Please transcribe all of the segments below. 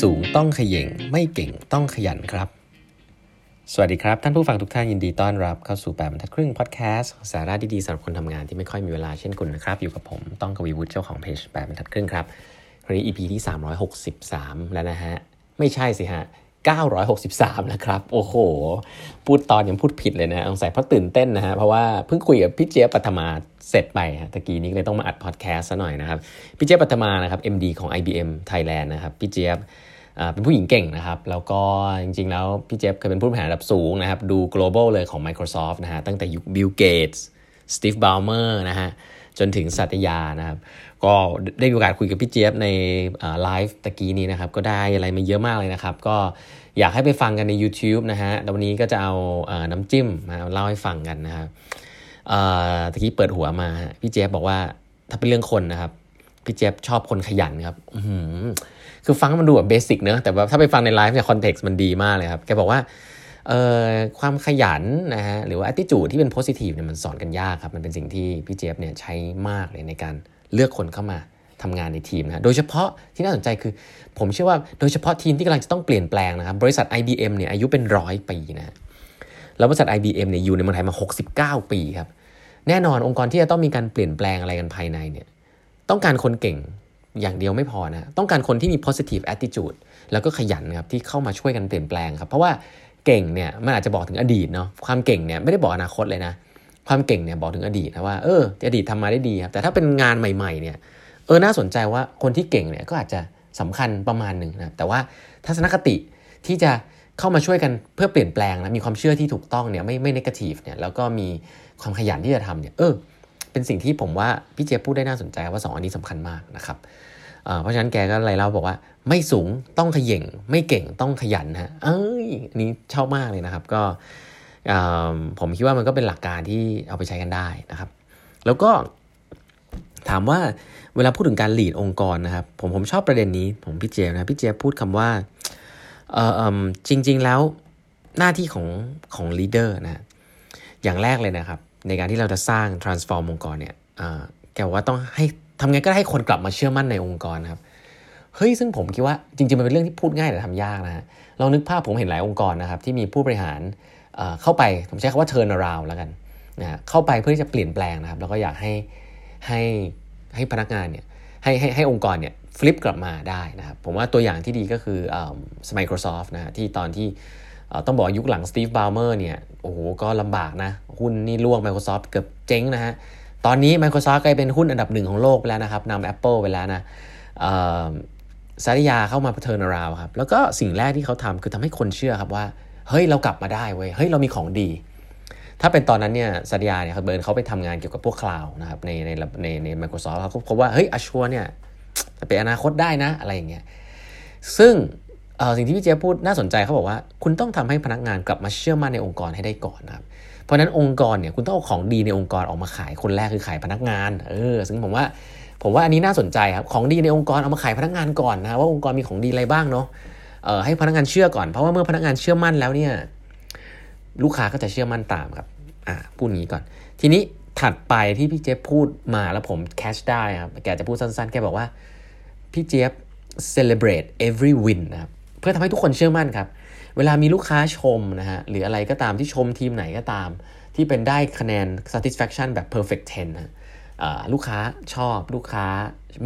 สูงต้องขย่งไม่เก่งต้องขยันครับ สวัสดีครับ ท่านผู้ฟังทุกท่านยินดีต้อนรับเข้าสู่แปดบรรทัดครึ่งพอดแคสต์สาระดีๆสำหรับคนทำงานที่ไม่ค่อยมีเวลาเช่นคุณนะครับ อยู่กับผมต้องกวีวุฒิเจ้าของเพจแปดบรรทัดครึ่งครับวันนี้ EP ที่ 363 แล้วนะฮะ ไม่ใช่สิฮะ 963 นะครับ โอ้โห พูดตอนยังพูดผิดเลยนะสงสัยเพราะตื่นเต้นนะฮะ เพราะว่าเพิ่งคุยกับพี่เจี๊ยบปัทมาเสร็จไปฮะตะกี้นี้เลยต้องมาอัดพอดแคสต์ซะหน่อยนะครับ พี่เจี๊ยบปัทมานะครับ MD ของ IBM Thailand นะครับ พี่เจี๊ยบเป็นผู้หญิงเก่งนะครับ แล้วก็จริงๆ แล้วพี่เจฟเคยเป็นผู้บริหารระดับสูงนะครับ ดู global เลยของ Microsoft นะฮะ ตั้งแต่ยุค Bill Gates Steve Ballmer นะฮะ จนถึงสัตยานะครับ ก็ได้มีโอกาสคุยกับพี่เจี๊ยบในไลฟ์ตะกี้นี้นะครับ ก็ได้อะไรมาเยอะมากเลยนะครับ ก็อยากให้ไปฟังกันใน YouTube นะฮะวันนี้ก็จะเอาน้ำจิ้มมาเล่าให้ฟังกันนะครับตะกี้เปิดหัวมา พี่เจี๊ยบบอกว่าถ้าเป็นเรื่องคนนะครับ พี่เจี๊ยบชอบคนขยันครับคือฟังมันดูแบบ basic เนอะแต่ว่าถ้าไปฟังในไลฟ์เนี่ย context มันดีมากเลยครับแกบอกว่าความขยันนะฮะหรือว่า attitude ที่เป็น positive เนี่ยมันสอนกันยากครับ มันเป็นสิ่งที่พี่เจี๊ยบเนี่ยใช้มากเลยในการ เลือกคนเข้ามาทำงานในทีมนะโดยเฉพาะที่น่าสนใจคือ ผมเชื่อว่าโดยเฉพาะทีมที่กำลังจะต้องเปลี่ยนแปลงนะครับ บริษัท IBM เนี่ยอายุเป็นร้อยปีนะแล้วบริษัท IBM เนี่ยอยู่ในเมืองไทยมา 69 ปีครับ แน่นอนองค์กรที่จะต้องมีการเปลี่ยนแปลงอะไรกันภายในเนี่ยต้องการคนเก่งอย่างเดียวไม่พอนะต้องการคนที่มี positive attitude แล้วก็ขยันครับที่เข้ามาช่วยกันเปลี่ยนแปลงครับ เพราะว่าเก่งเนี่ยมันอาจจะบอกถึงอดีตเนาะความเก่งเนี่ยไม่ได้บอกอนาคตเลยนะ ความเก่งเนี่ยบอกถึงอดีตนะว่าเอออดีตทำมาได้ดีครับแต่ถ้าเป็นงานใหม่ ๆเนี่ยเออน่าสนใจว่าคนที่เก่งเนี่ยก็อาจจะสำคัญประมาณหนึ่งนะแต่ว่าทัศนคติที่จะเข้ามาช่วยกันเพื่อเปลี่ยนแปลงนะมีความเชื่อที่ถูกต้องเนี่ยไม่ไม่นกาทีฟเนี่ยแล้วก็มีความขยันที่จะทำเนี่ยเออเป็นสิ่งที่ผมว่าพี่เจพูดได้น่าสนใจว่า 2 อันนี้สำคัญมากนะครับเพราะฉะนั้นแกก็เลยเล่าบอกว่า ไม่สูงต้องขย่งไม่เก่งต้องขยันฮะเอ้ยนี้ชอบมากเลยนะครับ ก็ ผมคิดว่ามันก็เป็นหลักการที่เอาไปใช้กันได้นะครับ แล้วก็ถามว่าเวลาพูดถึงการหลีดองค์กรนะครับ ผมผมชอบประเด็นนี้ผมพี่เจนะพี่เจพูดคำว่าเออจริง ๆแล้วหน้าที่ของของลีดเดอร์นะอย่างแรกเลยนะครับ ในการที่เราจะสร้าง transform องค์กรเนี่ยแกว่าต้องให้ทำไงก็ได้ให้คนกลับมาเชื่อมั่นในองค์กรครับเฮ้ยซึ่งผมคิดว่าจริงๆมันเป็นเรื่องที่พูดง่ายแต่ทำยากนะฮะลองนึกภาพผมเห็นหลายองค์กรนะครับที่มีผู้บริหาร เข้าไปผมใช้คำว่า turn around แล้วกันนะเข้าไปเพื่อที่จะเปลี่ยนแปลงนะครับ แล้วก็อยากให้ให้ให้พนักงานเนี่ยให้ให้ให้องค์กรเนี่ยฟลิปกลับมาได้นะครับ ผมว่าตัวอย่างที่ดีก็คือ Microsoft นะที่ตอนที่ต้องบอกยุคหลังสตีฟบาวเมอร์เนี่ยโอ้โหก็ลำบากนะ หุ้นนี่ล่วง Microsoft เกือบเจ๊งนะฮะตอนนี้ Microsoft กลายเป็นหุ้นอันดับหนึ่งของโลกไปแล้วนะครับนำ Apple ไปแล้วนะสาริยาเข้ามาเทิร์นราวครับ แล้วก็สิ่งแรกที่เขาทำคือทำให้คนเชื่อครับว่า เฮ้ยเรากลับมาได้เว้ยเฮ้ยเรามีของดี ถ้าเป็นตอนนั้นเนี่ยสาริยาเนี่ยเขาเบิร์นเขาไปทำงานเกี่ยวกับพวกคลาวนะครับในในในใน Microsoft เขาพบว่าเฮ้ยอชัวเนี่ยจะเป็นอนาคตได้นะอะไรอย่างเงี้ยซึ่งสิ่งที่พี่เจ๊พูดน่าสนใจเขาบอกว่า คุณต้องทำให้พนักงานกลับมาเชื่อมั่นในองค์กรให้ได้ก่อนนะครับเพราะนั้นองค์กรเนี่ยคุณต้องเอาของดีในองค์กรออกมาขายคนแรกคือขายพนักงานเออซึ่งผมว่าผมว่าอันนี้น่าสนใจครับของดีในองค์กรเอามาขายพนักงานก่อนนะว่าองค์กรมีของดีอะไรบ้างเนาะ ให้พนักงานเชื่อก่อนเพราะว่าเมื่อพนักงานเชื่อมั่นแล้วเนี่ยลูกค้าก็จะเชื่อมั่นตามครับอ่าพูดงี้ก่อน ทีนี้ถัดไปที่พี่เจี๊ยบพูดมาแล้วผมแคชได้ครับแกจะพูดสั้นๆ แกบอกว่าพี่เจี๊ยบ celebrate every win นะครับเพื่อทำให้ทุกคนเชื่อมั่นครับ เวลามีลูกค้าชมนะฮะหรืออะไรก็ตามที่ชมทีมไหนก็ตาม ที่เป็นได้คะแนน satisfaction แบบ perfect 10นะลูกค้าชอบลูกค้า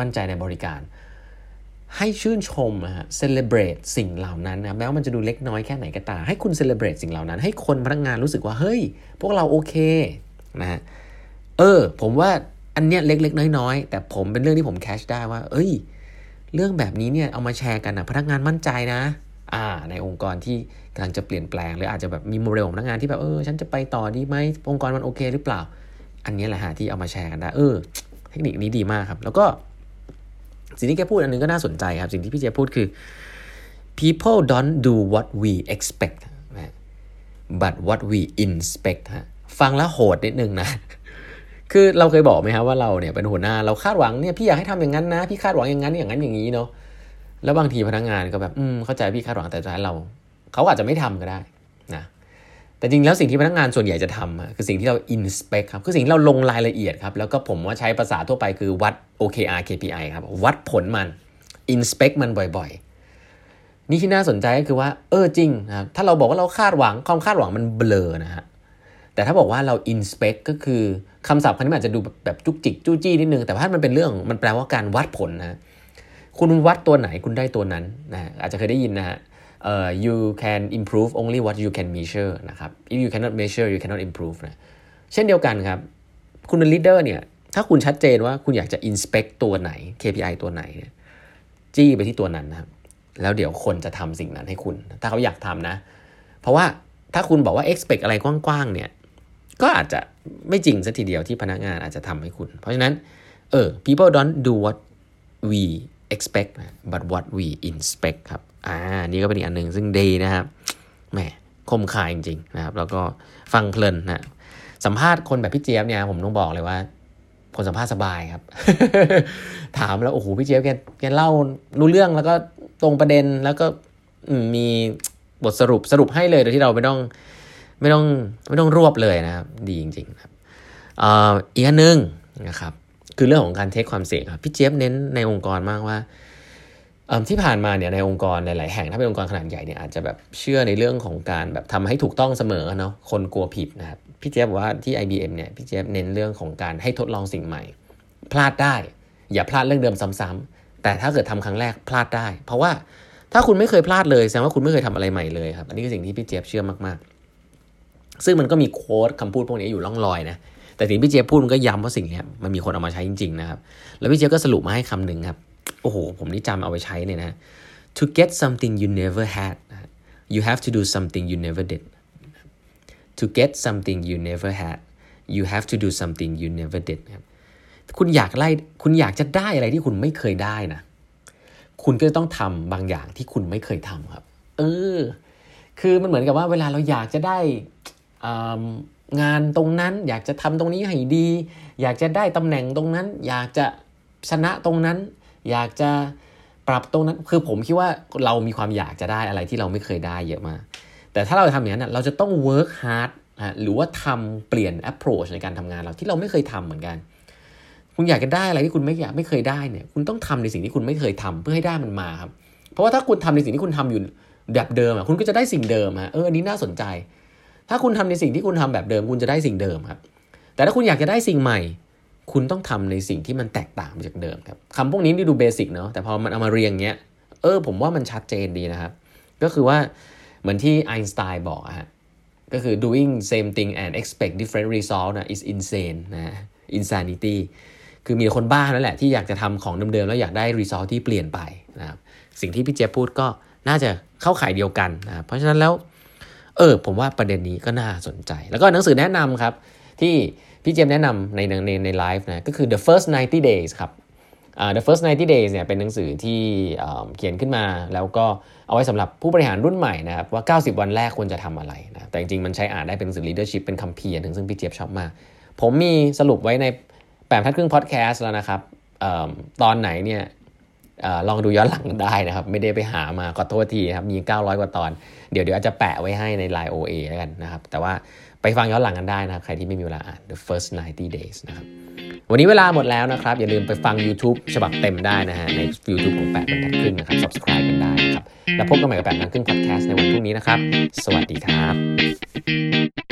มั่นใจในบริการ ให้ชื่นชมนะฮะ celebrate สิ่งเหล่านั้นนะแม้ว่ามันจะดูเล็กน้อยแค่ไหนก็ตามให้คุณ celebrate สิ่งเหล่านั้น ให้คนพนักงานรู้สึกว่า เฮ้ย พวกเราโอเคนะฮะเออ ผมว่าอันเนี้ยเล็ก ๆ น้อยๆแต่ผมเป็นเรื่องที่ผมแคชได้ว่า เอ้ย เรื่องแบบนี้เนี่ยเอามาแชร์กันนะพนักงานมั่นใจนะ อ่า ในองค์กรที่กำลังจะเปลี่ยนแปลงหรืออาจจะแบบมีโมเดลของพนักงานที่แบบเออฉันจะไปต่อดีไหมองค์กรมันโอเค หรือเปล่า อันนี้แหละฮะที่เอามาแชร์กันได้เออ เทคนิคนี้ดีมากครับ แล้วก็ สิ่งที่แกพูดอันนึงก็น่าสนใจครับ สิ่งที่พี่เจพูดคือ people don't do what we expect but what we inspect ฮะฟังแล้วโหดนิดนึงนะ คือเราเคยบอกไหมครับว่าเราเนี่ยเป็นหัวหน้าเราคาดหวังเนี่ยพี่อยากให้ทำอย่างนั้นนะ พี่คาดหวังอย่างนั้นอย่างนั้นอย่างนี้เนาะแล้วบางทีพนักงงานก็แบบ อืมเข้าใจพี่คาดหวังแต่ใจเราเขาอาจจะไม่ทำก็ได้นะ แต่จริงแล้วสิ่งที่พนักงานส่วนใหญ่จะทำคือสิ่งที่เรา inspect ครับคือสิ่งที่เราลงรายละเอียดครับแล้วก็ผมว่าใช้ภาษาทั่วไปคือวัด OKR KPI ครับวัดผลมัน inspect มันบ่อยๆ นี่ที่น่าสนใจก็คือว่าเออจริงนะครับถ้าเราบอกว่าเราคาดหวังความคาดหวังมันเบลอนะฮะแต่ถ้าบอกว่าเรา inspect ก็คือคำศัพท์คำนี้อาจจะดูแบบจุกจิกจู้จี้นิดนึง แต่ถ้ามันเป็นเรื่องมันแปลว่าการวัดผลนะคุณวัดตัวไหนคุณได้ตัวนั้นนะอาจจะเคยได้ยินนะฮะ uh, you can improve only what you can measure นะครับ if you cannot measure you cannot improve นะเช่นเดียวกันครับ คุณเป็น leader เนี่ย ถ้าคุณชัดเจนว่าคุณอยากจะ inspect ตัวไหน KPI ตัวไหนนจี้ไปที่ตัวนั้นนะครับ แล้วเดี๋ยวคนจะทำสิ่งนั้นให้คุณ ถ้าเขาอยากทำนะ เพราะว่าถ้าคุณบอกว่า expect อะไรกว้างๆ เนี่ย ก็อาจจะไม่จริงสัทีเดียวที่พนักงานอาจจะทำให้คุณ เพราะฉะนั้น เออ people don't do what we expect but what we inspect ครับ อ่านี่ก็เป็นอีกอันหนึ่งซึ่งดีนะครับแหมคมคายจริงๆนะครับ แล้วก็ฟังเพลินนะสัมภาษณ์คนแบบพี่เจี๊ยบเนี่ยผมต้องบอกเลยว่าคนสัมภาษณ์สบายครับ ถามแล้วโอ้โหพี่เจี๊ยบแกแกเล่ารู้เรื่องแล้วก็ตรงประเด็นแล้วก็มีบทสรุปสรุปให้เลยโดยที่เราไม่ต้องไม่ต้องไม่ต้องรวบเลยนะครับ ดีจริงๆครับอีกอันนึงนะครับ คือเรื่องของการเทคความเสี่ยงครับพี่เจี๊ยบเน้นในองค์กรมากว่า ที่ผ่านมาเนี่ยในองค์กรหลาย ๆ แห่งถ้าเป็นองค์กรขนาดใหญ่เนี่ยอาจจะแบบเชื่อในเรื่องของการแบบทำให้ถูกต้องเสมอเนาะคนกลัวผิดนะครับพี่เจี๊บอกว่าที่ IBM เนี่ยพี่เจี๊เน้นเรื่องของการให้ทดลองสิ่งใหม่ พลาดได้ อย่าพลาดเรื่องเดิมซ้ำๆแต่ถ้าเกิดทำครั้งแรกพลาดได้ เพราะว่าถ้าคุณไม่เคยพลาดเลยแสดงว่าคุณไม่เคยทำอะไรใหม่เลยครับอันนี้คือสิ่งที่พี่เจี๊เชื่อมากๆ ซึ่งมันก็มีโค้ดคำพูดพวกนี้อยู่ล่องลอยนะแต่สิ่งพี่เจี๊พูดมันก็ย้ำว่าสิ่งนี้มันมีคนเอามาใช้จริง ๆ นะครับ แล้วพี่เจี๊ก็สรุปมาให้คำหนึ่งครับ โอ้โห ผมนี่จำเอาไปใช้เนี่ยนะ to get something you never had you have to do something you never did to get something you never had you have to do something you never did ครับคุณอยากไล่คุณอยากจะได้อะไรที่คุณไม่เคยได้นะ คุณก็ต้องทำบางอย่างที่คุณไม่เคยทำครับ เออ คือมันเหมือนกับว่าเวลาเราอยากจะได้งานตรงนั้น อยากจะทำตรงนี้ให้ดี อยากจะได้ตำแหน่งตรงนั้น อยากจะชนะตรงนั้น อยากจะปรับตรงนั้นคือผมคิดว่าเรามีความอยากจะได้อะไรที่เราไม่เคยได้เยอะมาก แต่ถ้าเราทำอย่างนั้นเราจะต้อง work hard นะหรือว่าทำเปลี่ยน approach ในการทำงานเราที่เราไม่เคยทำเหมือนกัน คุณอยากจะได้อะไรที่คุณไม่อยากไม่เคยได้เนี่ย คุณต้องทำในสิ่งที่คุณไม่เคยทำเพื่อให้ได้มันมาครับ เพราะว่าถ้าคุณทำในสิ่งที่คุณทำอยู่แบบเดิมอะคุณก็จะได้สิ่งเดิมฮะเอออันนี้น่าสนใจ ถ้าคุณทำในสิ่งที่คุณทำแบบเดิม คุณจะได้สิ่งเดิมครับ แต่ถ้าคุณอยากจะได้สิ่งใหม่ คุณต้องทำในสิ่งที่มันแตกต่างจากเดิมครับคำพวกนี้นี่ดูเบสิกเนาะแต่พอมันเอามาเรียงเงี้ยเออผมว่ามันชัดเจนดีนะครับ ก็คือว่าเหมือนที่ไอน์สไตน์บอกฮะก็คือ doing same thing and expect different result นะ is insane นะ insanity คือมีคนบ้านั่นแหละที่อยากจะทำของเดิมๆ แล้วอยากได้ result ที่เปลี่ยนไปนะครับสิ่งที่พี่เจพูดก็น่าจะเข้าข่ายเดียวกันนะเพราะฉะนั้นแล้ว เออ ผมว่าประเด็นนี้ก็น่าสนใจ แล้วก็หนังสือแนะนำครับ ที่ พี่เจมแนะนำในในในไลฟ์นะก็คือ the first 90 days ครับ uh, the first 90 days เนี่ยเป็นหนังสือที่เขียนขึ้นมา แล้วก็เอาไว้สำหรับผู้บริหารรุ่นใหม่นะครับว่า 90 วันแรกควรจะทำอะไรนะแต่จริงๆ มันใช้อ่านได้เป็นหนังสือ leadership เป็นคำเพียรถึงซึ่งพี่เจี๊ยบชอบมาก ผมมีสรุปไว้ในแปดทัดครึ่งพอดแคสต์แล้วนะครับตอนไหนเนี่ยลองดูย้อนหลังได้นะครับ ไม่ได้ไปหามาขอโทษทีครับมี 900 กว่าตอน เดี๋ยวเดี๋ยวอาจจะแปะไว้ให้ใน Line OA แล้วกันนะครับแต่ว่า ไปฟังย้อนหลังกันได้นะครับ ใครที่ไม่มีเวลาอ่าน The First 90 Days นะครับ วันนี้เวลาหมดแล้วนะครับ อย่าลืมไปฟัง YouTube ฉบับเต็มได้นะฮะ ใน YouTube ของ 8บรรทัดครึ่งนะครับ Subscribe กันได้นะครับ แล้วพบกันใหม่กับ8บรรทัดครึ่ง Podcast ในวันพรุ่งนี้นะครับ สวัสดีครับ